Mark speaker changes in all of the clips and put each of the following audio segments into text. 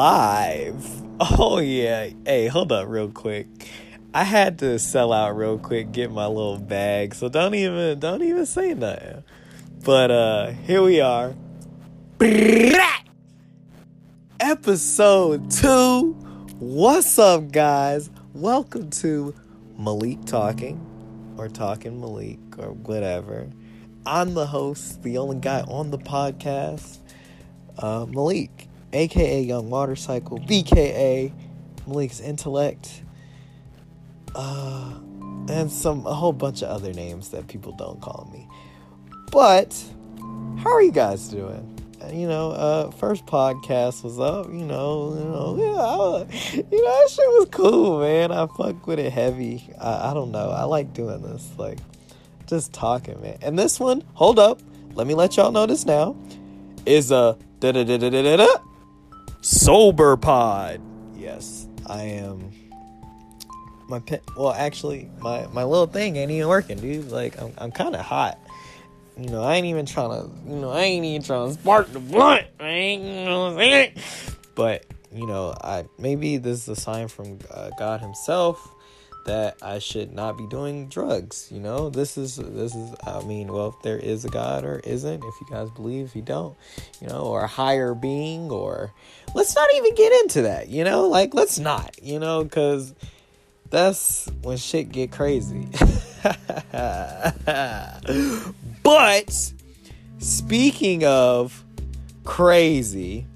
Speaker 1: Live. Oh yeah. Hey, hold up real quick. I had to sell out real quick, get my little bag. So don't even don't even say nothing. But uh here we are. Episode 2. What's up guys? Welcome to Malik Talking or Talking Malik or whatever. I'm the host, the only guy on the podcast, uh, Malik aka Young Motorcycle, BKA Malik's Intellect, uh, and some a whole bunch of other names that people don't call me. But how are you guys doing? You know, uh, first podcast was up. You know, you know, yeah, you know that shit was cool, man. I fuck with it heavy. I, I don't know. I like doing this, like just talking, man. And this one, hold up, let me let y'all know this now, is a da da da da da da Sober Pod. Yes, I am. My pen. Well, actually, my my little thing ain't even working, dude. Like, I'm I'm kind of hot. You know, I ain't even trying to. You know, I ain't even trying to spark the blunt. I ain't. You know what I'm saying? But you know, I maybe this is a sign from uh, God Himself that I should not be doing drugs. You know, this is this is. I mean, well, if there is a God or isn't, if you guys believe, if you don't, you know, or a higher being, or let's not even get into that. You know, like let's not. You know, because that's when shit get crazy. but speaking of crazy,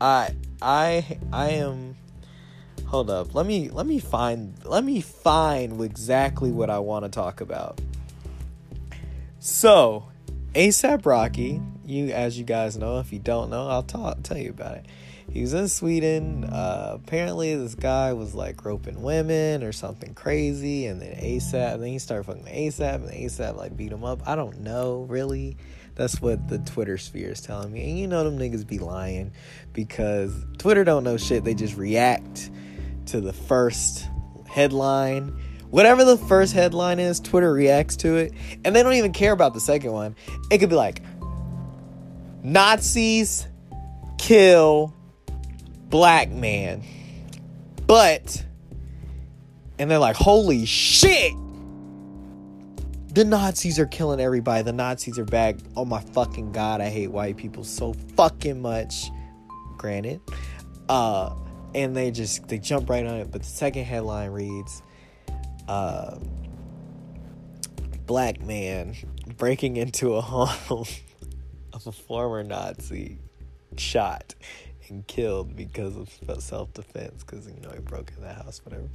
Speaker 1: I I I am hold up. Let me let me find let me find exactly what i want to talk about. So asap rocky you as you guys know if you don't know i'll talk, tell you about it. He was in sweden. Uh, apparently this guy was like groping women or something crazy and then asap and then he started fucking asap and asap like beat him up. I don't know really. That's what the Twitter sphere is telling me. And you know them niggas be lying because Twitter don't know shit. They just react to the first headline. Whatever the first headline is, Twitter reacts to it. And they don't even care about the second one. It could be like Nazis kill black man. But, and they're like, holy shit! The Nazis are killing everybody. The Nazis are back. Oh my fucking god, I hate white people so fucking much. Granted. Uh, and they just they jump right on it. But the second headline reads, uh, "Black man breaking into a home of a former Nazi shot and killed because of self defense because you know he broke in the house, whatever."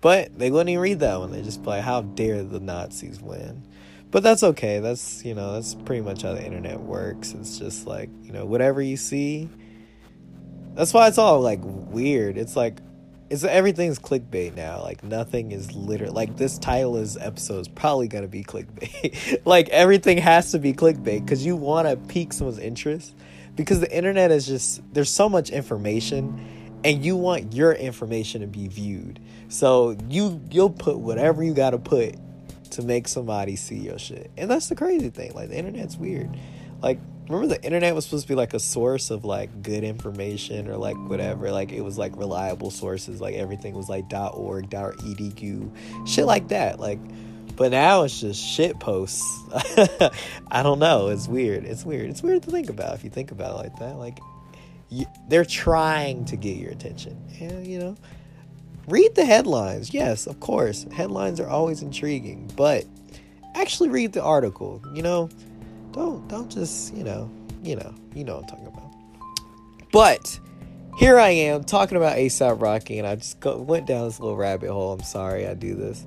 Speaker 1: But they wouldn't even read that one. They just play, "How dare the Nazis win?" But that's okay. That's you know that's pretty much how the internet works. It's just like you know whatever you see that's why it's all like weird. It's like it's everything's clickbait now. Like nothing is literally like this title is episode is probably gonna be clickbait. like everything has to be clickbait because you want to pique someone's interest because the internet is just there's so much information and you want your information to be viewed. So you you'll put whatever you got to put to make somebody see your shit. And that's the crazy thing. Like the internet's weird. Like remember the internet was supposed to be like a source of like good information or like whatever? Like it was like reliable sources like everything was like org edu shit like that like but now it's just shit posts. I don't know it's weird it's weird it's weird to think about if you think about it like that like you, they're trying to get your attention and you know read the headlines yes of course headlines are always intriguing but actually read the article you know don't don't just you know you know you know I'm talking about. But here I am talking about ASAP Rocky, and I just go, went down this little rabbit hole. I'm sorry I do this,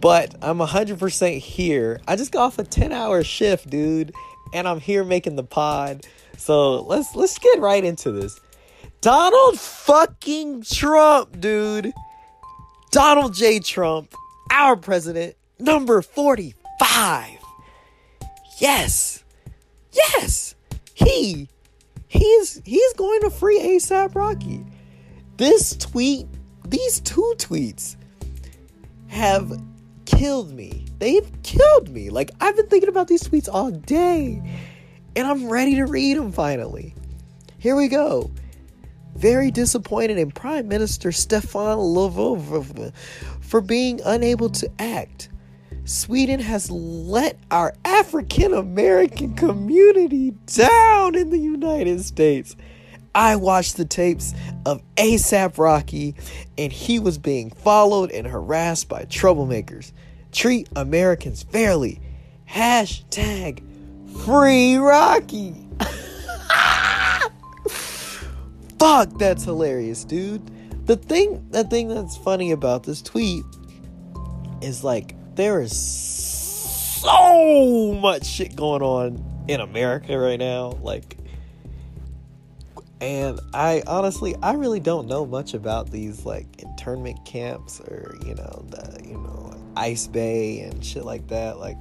Speaker 1: but I'm 100% here. I just got off a 10 hour shift, dude, and I'm here making the pod. So let's let's get right into this. Donald fucking Trump, dude. Donald J. Trump, our president, number 45. Yes. Yes. He he's he's going to free ASAP Rocky. This tweet, these two tweets have killed me. They've killed me. Like I've been thinking about these tweets all day and I'm ready to read them finally. Here we go. very disappointed in Prime Minister Stefan Löfven for being unable to act. Sweden has let our African American community down in the United States. I watched the tapes of ASAP Rocky, and he was being followed and harassed by troublemakers. Treat Americans fairly. Hashtag free Rocky. Fuck, that's hilarious, dude. The thing, the thing that's funny about this tweet is like there is so much shit going on in America right now. Like, and I honestly, I really don't know much about these like internment camps or you know the you know Ice Bay and shit like that. Like,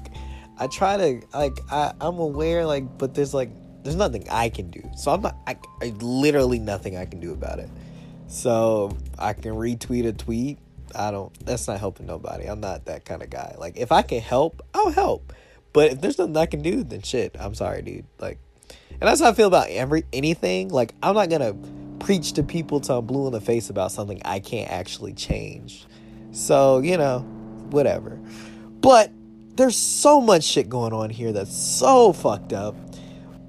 Speaker 1: I try to like I I'm aware like, but there's like there's nothing I can do. So I'm not I, I literally nothing I can do about it. So I can retweet a tweet I don't. That's not helping nobody. I'm not that kind of guy. Like if I can help, I'll help. But if there's nothing I can do, then shit. I'm sorry, dude. Like, and that's how I feel about every anything. Like I'm not gonna preach to people till I'm blue in the face about something I can't actually change. So you know, whatever. But there's so much shit going on here that's so fucked up.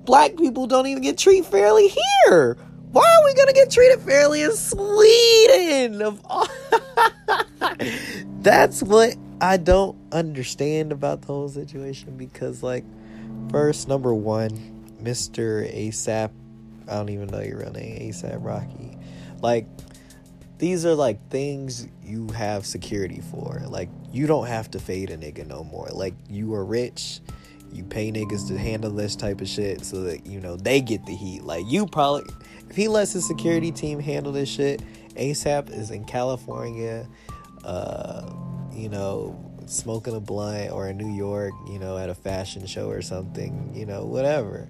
Speaker 1: Black people don't even get treated fairly here. Why are we gonna get treated fairly in Sweden? Of all That's what I don't understand about the whole situation because, like, first, number one, Mr. ASAP, I don't even know your real name, ASAP Rocky. Like, these are like things you have security for. Like, you don't have to fade a nigga no more. Like, you are rich you pay niggas to handle this type of shit so that you know they get the heat. Like you probably, if he lets his security team handle this shit, ASAP is in California, uh, you know, smoking a blunt or in New York, you know, at a fashion show or something, you know, whatever.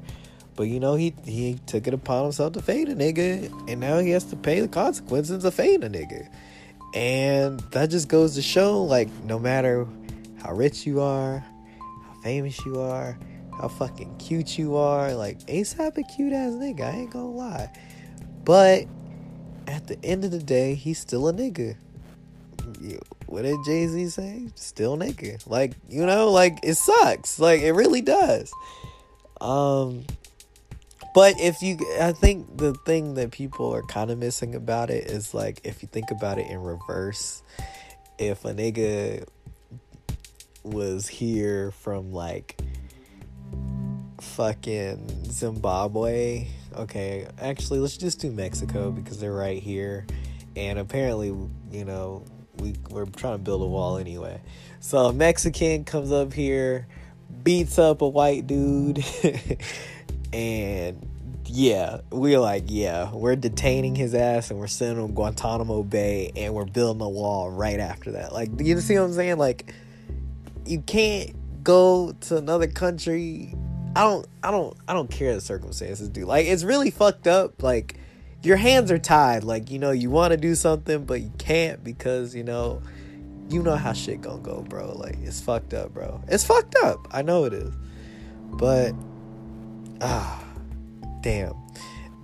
Speaker 1: But you know, he he took it upon himself to fade a nigga, and now he has to pay the consequences of fading a nigga. And that just goes to show, like, no matter how rich you are, how famous you are, how fucking cute you are, like ASAP a cute ass nigga, I ain't gonna lie. But at the end of the day, he's still a nigga. What did Jay Z say? Still nigga. Like, you know, like it sucks. Like it really does. Um but if you I think the thing that people are kind of missing about it is like if you think about it in reverse, if a nigga was here from like fucking Zimbabwe okay, actually, let's just do Mexico because they're right here. And apparently, you know, we, we're trying to build a wall anyway. So, a Mexican comes up here, beats up a white dude, and yeah, we're like, yeah, we're detaining his ass and we're sending him Guantanamo Bay and we're building a wall right after that. Like, you see what I'm saying? Like, you can't go to another country I don't I don't I don't care the circumstances, dude. Like it's really fucked up. Like your hands are tied. Like, you know, you want to do something but you can't because, you know, you know how shit gonna go, bro. Like it's fucked up, bro. It's fucked up. I know it is. But ah damn.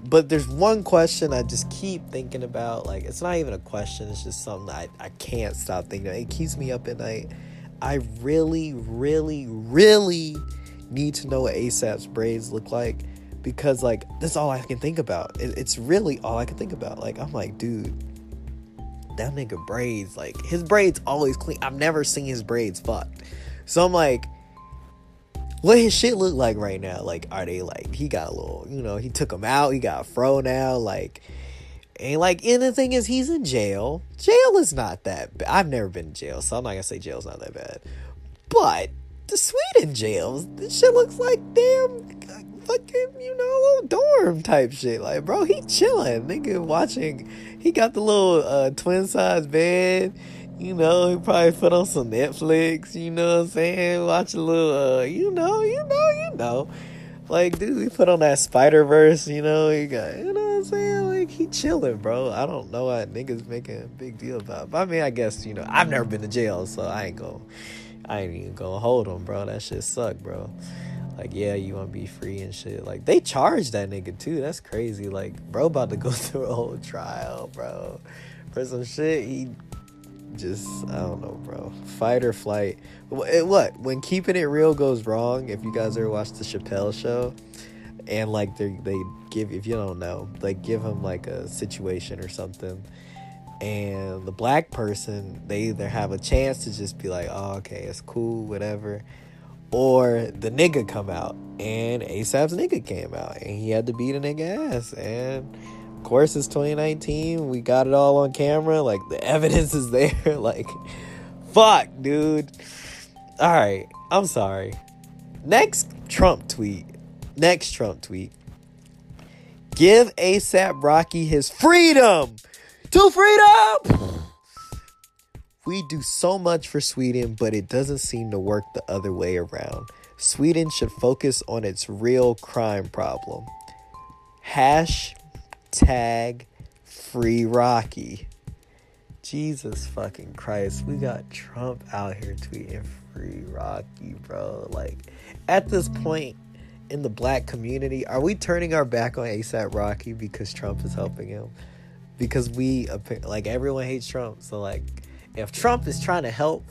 Speaker 1: But there's one question I just keep thinking about. Like it's not even a question, it's just something I, I can't stop thinking about. It keeps me up at night. I really, really, really need to know what ASAP's braids look like because like that's all I can think about. It, it's really all I can think about. Like I'm like, dude, that nigga braids like his braids always clean. I've never seen his braids fucked. So I'm like, what his shit look like right now? Like, are they like he got a little, you know, he took them out. He got a fro now. Like, and like, and the thing is, he's in jail. Jail is not that. I've never been in jail, so I'm not gonna say jail's not that bad. But the Sweden jails. This shit looks like damn fucking, you know, dorm type shit. Like, bro, he chilling. Nigga watching. He got the little uh, twin size bed. You know, he probably put on some Netflix. You know what I'm saying? Watch a little, uh, you know, you know, you know. Like, dude, he put on that Spider Verse. You know, he got, you know what I'm saying? Like, he chilling, bro. I don't know why niggas making a big deal about. But I mean, I guess you know, I've never been to jail, so I ain't gonna I ain't even gonna hold him, bro. That shit suck, bro. like, yeah, you want to be free and shit. Like, they charged that nigga too. That's crazy. Like, bro, about to go through a whole trial, bro, for some shit. He just, I don't know, bro. Fight or flight. Eh, what? When keeping it real goes wrong, if you guys ever watched the Chappelle show, and like they they give if you don't know, like give him like a situation or something and the black person they either have a chance to just be like oh okay it's cool whatever or the nigga come out and asap's nigga came out and he had to beat a nigga ass and of course it's 2019 we got it all on camera like the evidence is there like fuck dude. All right i'm sorry. Next trump tweet next trump tweet. Give asap rocky his freedom to freedom. We do so much for Sweden, but it doesn't seem to work the other way around. Sweden should focus on its real crime problem. Hashtag free Rocky. Jesus fucking Christ. We got Trump out here tweeting free Rocky, bro. Like, at this point in the black community, are we turning our back on ASAP Rocky because Trump is helping him? Because we like everyone hates Trump. So like, if Trump is trying to help,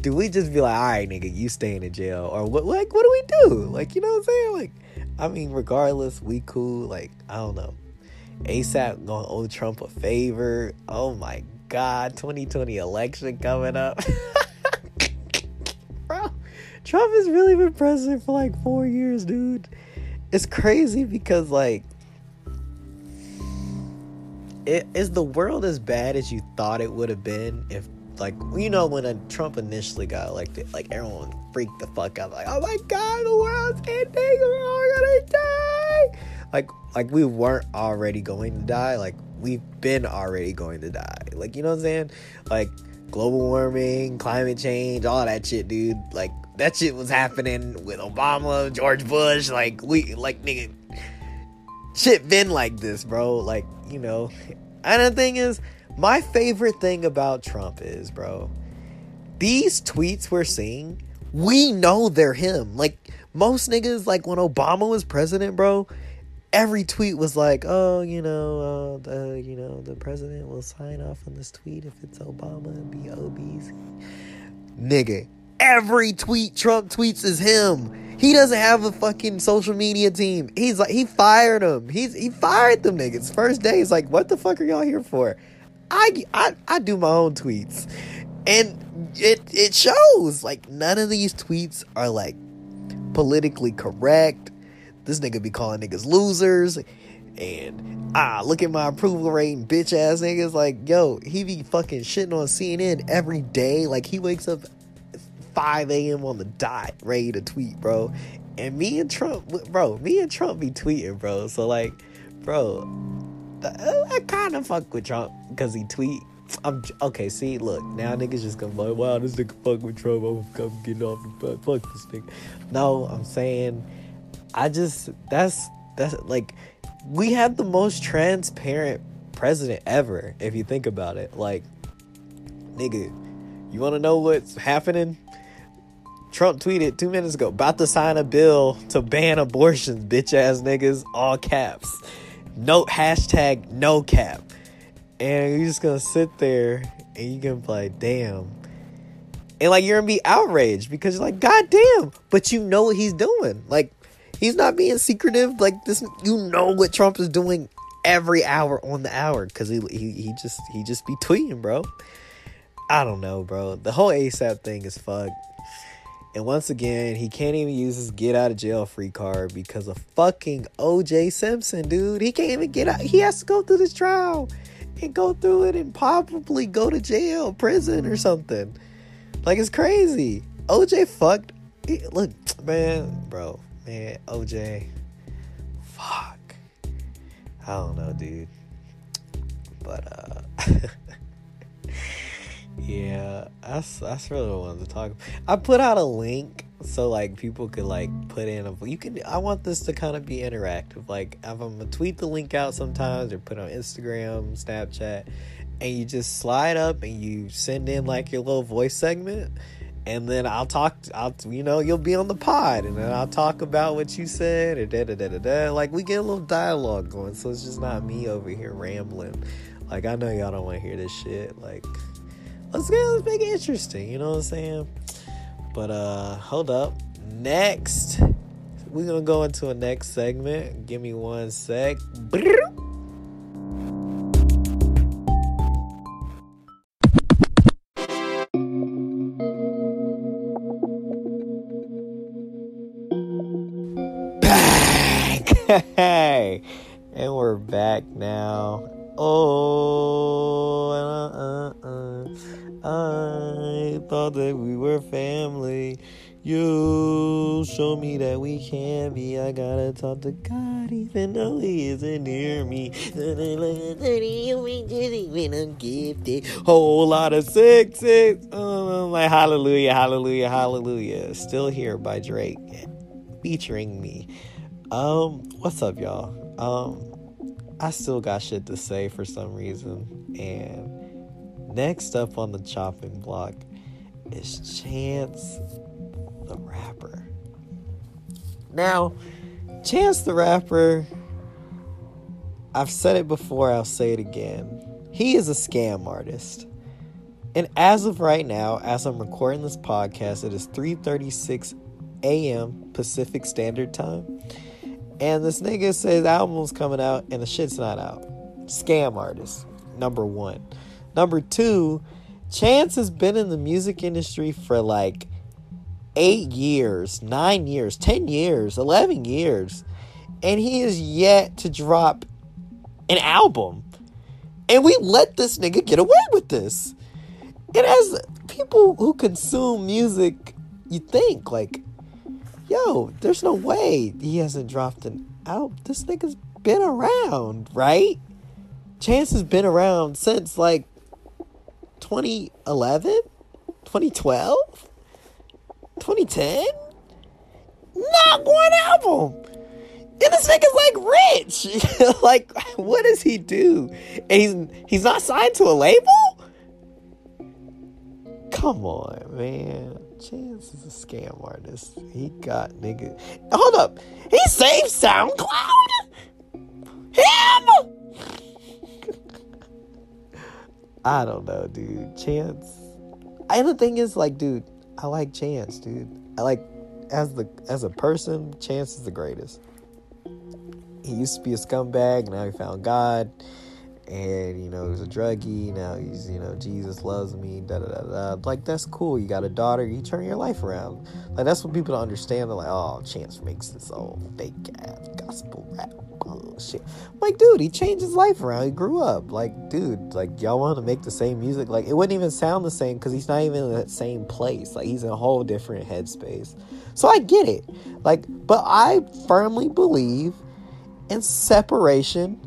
Speaker 1: do we just be like, all right, nigga, you staying in jail, or what? Like, what do we do? Like, you know what I'm saying? Like, I mean, regardless, we cool. Like, I don't know. ASAP gonna owe Trump a favor. Oh my God, 2020 election coming up. Bro, Trump has really been president for like four years, dude. It's crazy because like it, is the world as bad as you thought it would have been if like you know when a Trump initially got elected, like everyone freaked the fuck out, like oh my god, the world's ending, we're all gonna die. Like like we weren't already going to die, like we've been already going to die. Like you know what I'm saying? Like global warming, climate change, all that shit, dude. Like that shit was happening with Obama, George Bush. Like we like nigga, shit been like this, bro. Like you know. And the thing is, my favorite thing about Trump is, bro, these tweets we're seeing, we know they're him. Like most niggas, like when Obama was president, bro, every tweet was like, "Oh, you know, uh, the you know the president will sign off on this tweet if it's Obama and be obese." Nigga, every tweet Trump tweets is him. He doesn't have a fucking social media team. He's like he fired them. He's he fired them niggas. First day, he's like, what the fuck are y'all here for? I I I do my own tweets. And it it shows. Like none of these tweets are like politically correct. This nigga be calling niggas losers. And ah, look at my approval rating, bitch ass niggas. Like, yo, he be fucking shitting on CNN every day. Like he wakes up 5 a.m. on the dot, ready to tweet, bro. And me and Trump, bro, me and Trump be tweeting, bro. So like, bro, uh, I kind of fuck with Trump because he tweet. I'm okay. See, look, now niggas just gonna like, wow, this nigga fuck with Trump. I'm, I'm getting off the fuck this nigga. No, I'm saying, I just that's that's like, we have the most transparent president ever. If you think about it, like, nigga, you want to know what's happening? Trump tweeted two minutes ago, about to sign a bill to ban abortions, bitch ass niggas, all caps. No hashtag no cap. And you're just gonna sit there and you're gonna be like, damn. And like you're gonna be outraged because you're like, God damn, but you know what he's doing. Like, he's not being secretive. Like this you know what Trump is doing every hour on the hour. Cause he he, he just he just be tweeting, bro. I don't know, bro. The whole ASAP thing is fucked. And once again, he can't even use his get out of jail free card because of fucking OJ Simpson, dude. He can't even get out. He has to go through this trial and go through it and probably go to jail, prison, or something. Like, it's crazy. OJ fucked. Look, man, bro, man, OJ. Fuck. I don't know, dude. But, uh. Yeah, that's that's really what I wanted to talk. About. I put out a link so like people could like put in a you can I want this to kind of be interactive. Like if I'm gonna tweet the link out sometimes or put on Instagram, Snapchat, and you just slide up and you send in like your little voice segment and then I'll talk. I'll you know you'll be on the pod, and then I'll talk about what you said, or da da da da da. Like we get a little dialogue going, so it's just not me over here rambling. Like I know y'all don't want to hear this shit. Like let's get let's make it interesting. You know what I'm saying? But uh, hold up. Next, we're gonna go into a next segment. Give me one sec. Hey, and we're back now. Oh, I thought that we were family. You show me that we can be. I gotta talk to God, even though He isn't near me. When I'm gifted, whole lot of sixes. Oh, like hallelujah, hallelujah, hallelujah. Still here by Drake, featuring me. Um, what's up, y'all? Um, I still got shit to say for some reason. And next up on the chopping block is Chance the Rapper. Now, Chance the Rapper, I've said it before, I'll say it again. He is a scam artist. And as of right now, as I'm recording this podcast, it is 3:36 a.m. Pacific Standard Time. And this nigga says album's coming out and the shit's not out. Scam artist, number one. Number two, Chance has been in the music industry for like eight years, nine years, 10 years, 11 years. And he is yet to drop an album. And we let this nigga get away with this. And as people who consume music, you think, like, yo, there's no way he hasn't dropped an album. This nigga's been around, right? Chance has been around since like 2011, 2012, 2010. Not one album. And this nigga's like rich. like, what does he do? And he's he's not signed to a label? Come on, man. Chance is a scam artist. He got nigga. Hold up. He saved SoundCloud? I don't know, dude. Chance. And the thing is, like, dude, I like Chance, dude. I like as the as a person, Chance is the greatest. He used to be a scumbag, now he found God and you know he was a druggie now he's you know jesus loves me da da da da like that's cool you got a daughter you turn your life around like that's what people don't understand they're like oh chance makes this old fake ass gospel rap bullshit like dude he changed his life around he grew up like dude like y'all want to make the same music like it wouldn't even sound the same because he's not even in that same place like he's in a whole different headspace so i get it like but i firmly believe in separation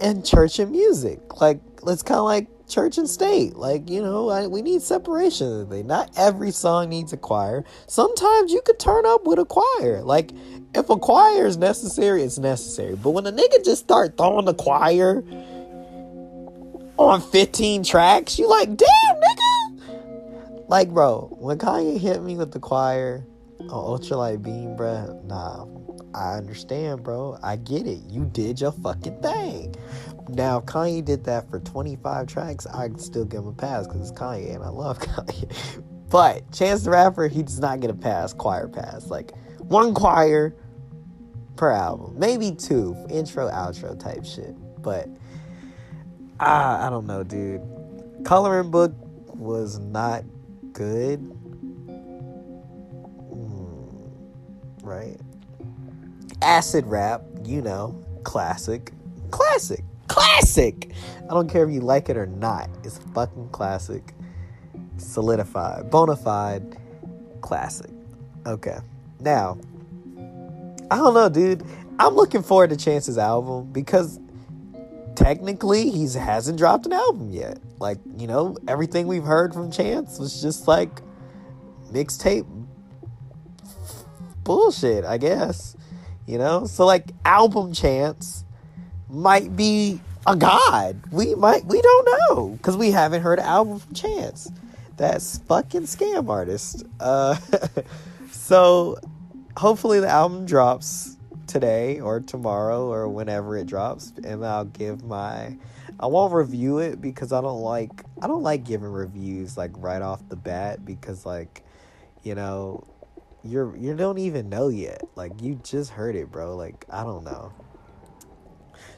Speaker 1: and church and music. Like it's kind of like church and state. Like you know, I, we need separation. Not every song needs a choir. Sometimes you could turn up with a choir. Like if a choir is necessary, it's necessary. But when a nigga just start throwing the choir on 15 tracks, you like, damn nigga. Like bro, when Kanye hit me with the choir on Ultralight Beam, bruh, nah, I understand, bro. I get it. You did your fucking thing. Now, Kanye did that for 25 tracks, I'd still give him a pass because it's Kanye and I love Kanye. But Chance the Rapper, he does not get a pass, choir pass. Like one choir per album, maybe two, intro, outro type shit. But ah, I don't know, dude. Coloring Book was not good. Mm, right? acid rap, you know, classic, classic, classic. I don't care if you like it or not. It's fucking classic, solidified, bona fide, classic. Okay, now I don't know, dude. I'm looking forward to Chance's album because technically he hasn't dropped an album yet. Like, you know, everything we've heard from Chance was just like mixtape bullshit, I guess. You know? So like album chance might be a god. We might we don't know because we haven't heard an album from Chance. That's fucking scam artist. Uh, so hopefully the album drops today or tomorrow or whenever it drops, and I'll give my. I won't review it because I don't like I don't like giving reviews like right off the bat because like you know you're you don't even know yet like you just heard it bro like I don't know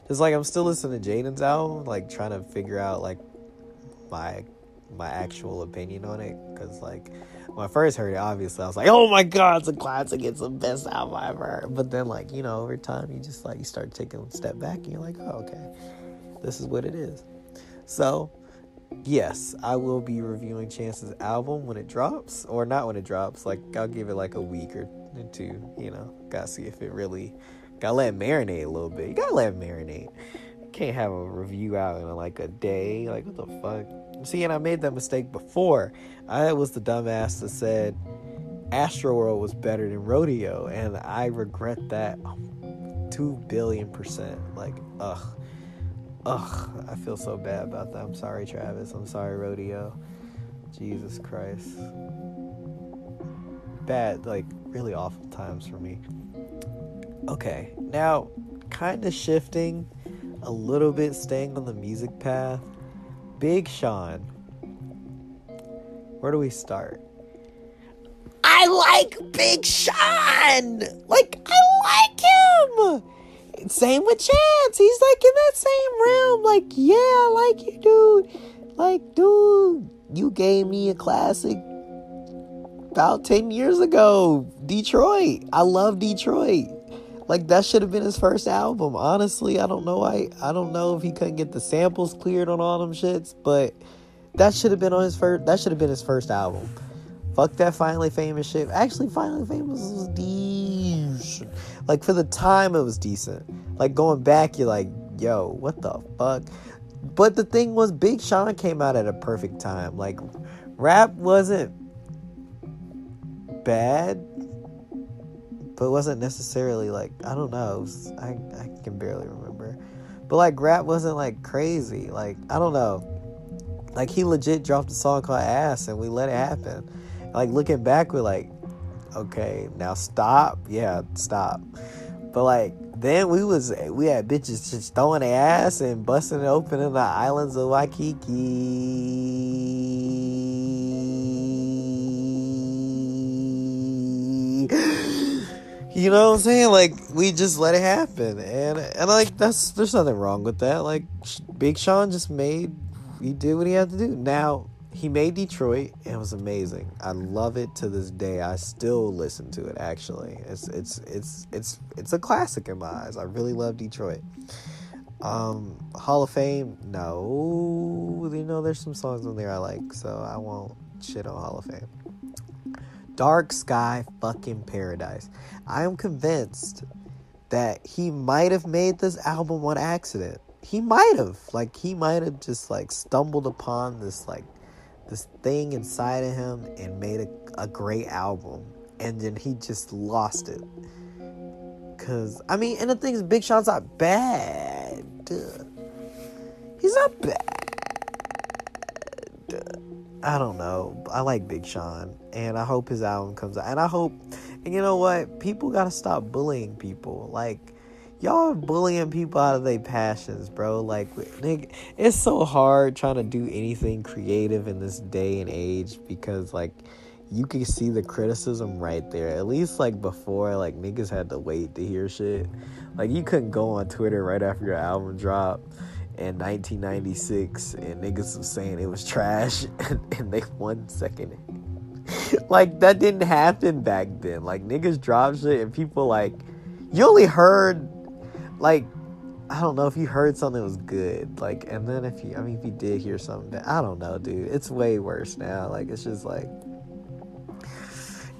Speaker 1: just like I'm still listening to Jaden's album like trying to figure out like my my actual opinion on it because like when I first heard it, obviously I was like, "Oh my god, it's a classic! It's the best album I ever." Heard. But then, like you know, over time, you just like you start taking a step back, and you're like, "Oh, okay, this is what it is." So, yes, I will be reviewing Chance's album when it drops, or not when it drops. Like I'll give it like a week or two. You know, gotta see if it really gotta let it marinate a little bit. You gotta let it marinate. Can't have a review out in like a day. Like what the fuck? See, and I made that mistake before. I was the dumbass that said Astro World was better than Rodeo, and I regret that two billion percent. Like, ugh, ugh, I feel so bad about that. I'm sorry, Travis. I'm sorry, Rodeo. Jesus Christ. Bad, like, really awful times for me. Okay, now, kind of shifting a little bit, staying on the music path Big Sean. Where do we start? I like Big Sean. Like I like him. Same with Chance. He's like in that same realm. Like yeah, I like you, dude. Like dude, you gave me a classic about 10 years ago. Detroit. I love Detroit. Like that should have been his first album. Honestly, I don't know. I I don't know if he couldn't get the samples cleared on all them shits, but that should have been on his first. That should have been his first album. Fuck that finally famous shit. Actually, finally famous was decent. Like for the time, it was decent. Like going back, you're like, yo, what the fuck? But the thing was, Big Sean came out at a perfect time. Like, rap wasn't bad but it wasn't necessarily like I don't know. Was, I I can barely remember, but like rap wasn't like crazy. Like I don't know. Like he legit dropped a song called "Ass" and we let it happen. Like looking back, we're like, okay, now stop. Yeah, stop. But like then we was we had bitches just throwing their ass and busting it open in the islands of Waikiki. You know what I'm saying? Like we just let it happen, and and like that's there's nothing wrong with that. Like Big Sean just made he did what he had to do. Now he made Detroit, and it was amazing. I love it to this day. I still listen to it. Actually, it's it's it's it's it's a classic in my eyes. I really love Detroit. Um, Hall of Fame, no, you know there's some songs on there I like, so I won't shit on Hall of Fame. Dark Sky fucking Paradise. I am convinced that he might have made this album on accident. He might have. Like he might have just like stumbled upon this like this thing inside of him and made a, a great album. And then he just lost it. Cause I mean, and the thing is Big Sean's not bad. He's not bad. I don't know. I like Big Sean, and I hope his album comes out. And I hope, and you know what? People gotta stop bullying people. Like, y'all are bullying people out of their passions, bro. Like, nigga, it's so hard trying to do anything creative in this day and age because, like, you can see the criticism right there. At least, like, before, like, niggas had to wait to hear shit. Like, you couldn't go on Twitter right after your album dropped in 1996 and niggas was saying it was trash and, and they one second like that didn't happen back then like niggas drop shit and people like you only heard like I don't know if you heard something was good like and then if you I mean if you did hear something that I don't know dude it's way worse now like it's just like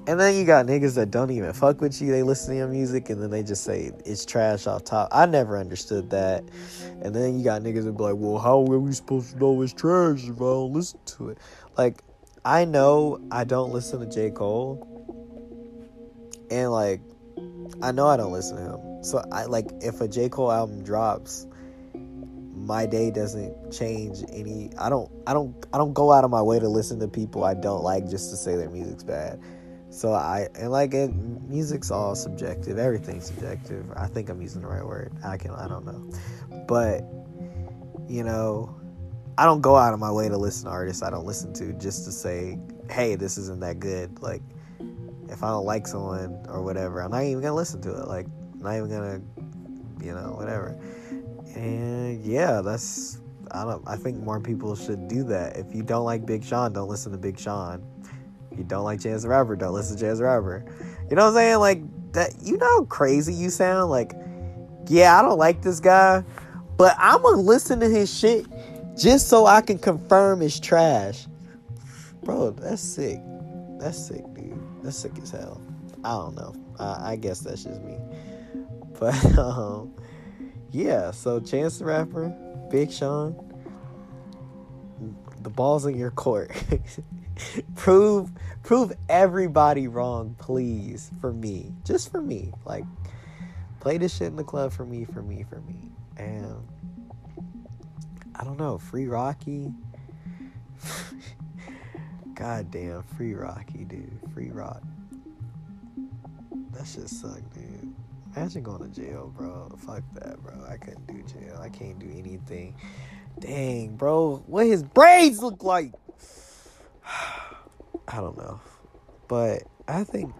Speaker 1: and then you got niggas that don't even fuck with you. They listen to your music and then they just say it's trash off top. I never understood that. And then you got niggas that be like, well, how are we supposed to know it's trash if I don't listen to it? Like, I know I don't listen to J. Cole. And like, I know I don't listen to him. So I like if a J. Cole album drops, my day doesn't change any I don't I don't I don't go out of my way to listen to people I don't like just to say their music's bad. So I and like it, music's all subjective. Everything's subjective. I think I'm using the right word. I can I don't know. But you know, I don't go out of my way to listen to artists I don't listen to just to say, "Hey, this isn't that good." Like if I don't like someone or whatever, I'm not even to listen to it. Like I'm not even to you know, whatever. And yeah, that's I don't I think more people should do that. If you don't like Big Sean, don't listen to Big Sean. You don't like Chance the Rapper, don't listen to Chance the Rapper. You know what I'm saying? Like that you know how crazy you sound? Like, yeah, I don't like this guy, but I'm gonna listen to his shit just so I can confirm it's trash. Bro, that's sick. That's sick, dude. That's sick as hell. I don't know. I, I guess that's just me. But um yeah, so Chance the Rapper, Big Sean, the ball's in your court. prove prove everybody wrong, please, for me. Just for me. Like play this shit in the club for me, for me, for me. And I don't know, free Rocky. God damn, free Rocky, dude. Free Rock. That shit suck, dude. Imagine going to jail, bro. Fuck that, bro. I couldn't do jail. I can't do anything. Dang, bro. What his braids look like? I don't know. But I think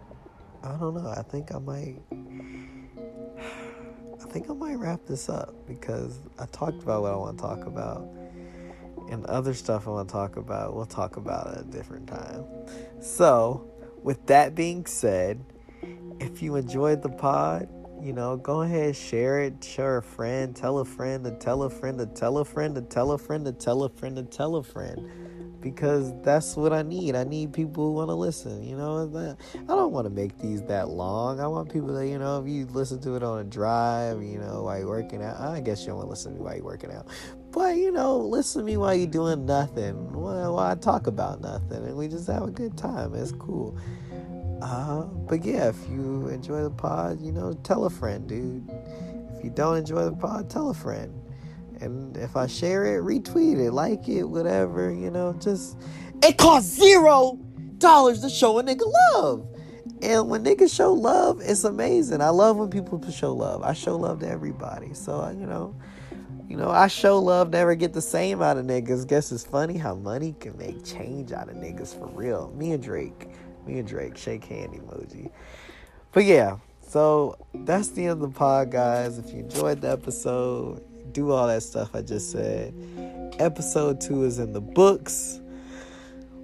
Speaker 1: I don't know. I think I might I think I might wrap this up because I talked about what I want to talk about. And other stuff I want to talk about, we'll talk about at a different time. So, with that being said, if you enjoyed the pod, you know, go ahead, share it, share a friend, tell a friend, to tell a friend, to tell a friend, to tell a friend, to tell a friend, to tell a friend. Because that's what I need. I need people who want to listen. You know, I don't want to make these that long. I want people that, you know, if you listen to it on a drive, you know, while you're working out. I guess you don't want to listen to me while you're working out. But, you know, listen to me while you're doing nothing. While I talk about nothing. And we just have a good time. It's cool. Uh, but yeah, if you enjoy the pod, you know, tell a friend, dude. If you don't enjoy the pod, tell a friend. And if I share it, retweet it, like it, whatever, you know, just it costs zero dollars to show a nigga love. And when niggas show love, it's amazing. I love when people show love. I show love to everybody. So, you know, you know, I show love, never get the same out of niggas. Guess it's funny how money can make change out of niggas for real. Me and Drake me and Drake shake hand emoji. But yeah, so that's the end of the pod, guys. If you enjoyed the episode, do all that stuff I just said. Episode two is in the books.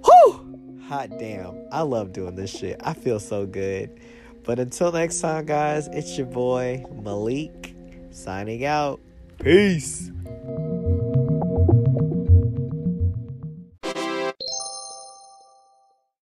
Speaker 1: Whew! Hot damn. I love doing this shit. I feel so good. But until next time, guys, it's your boy Malik signing out. Peace.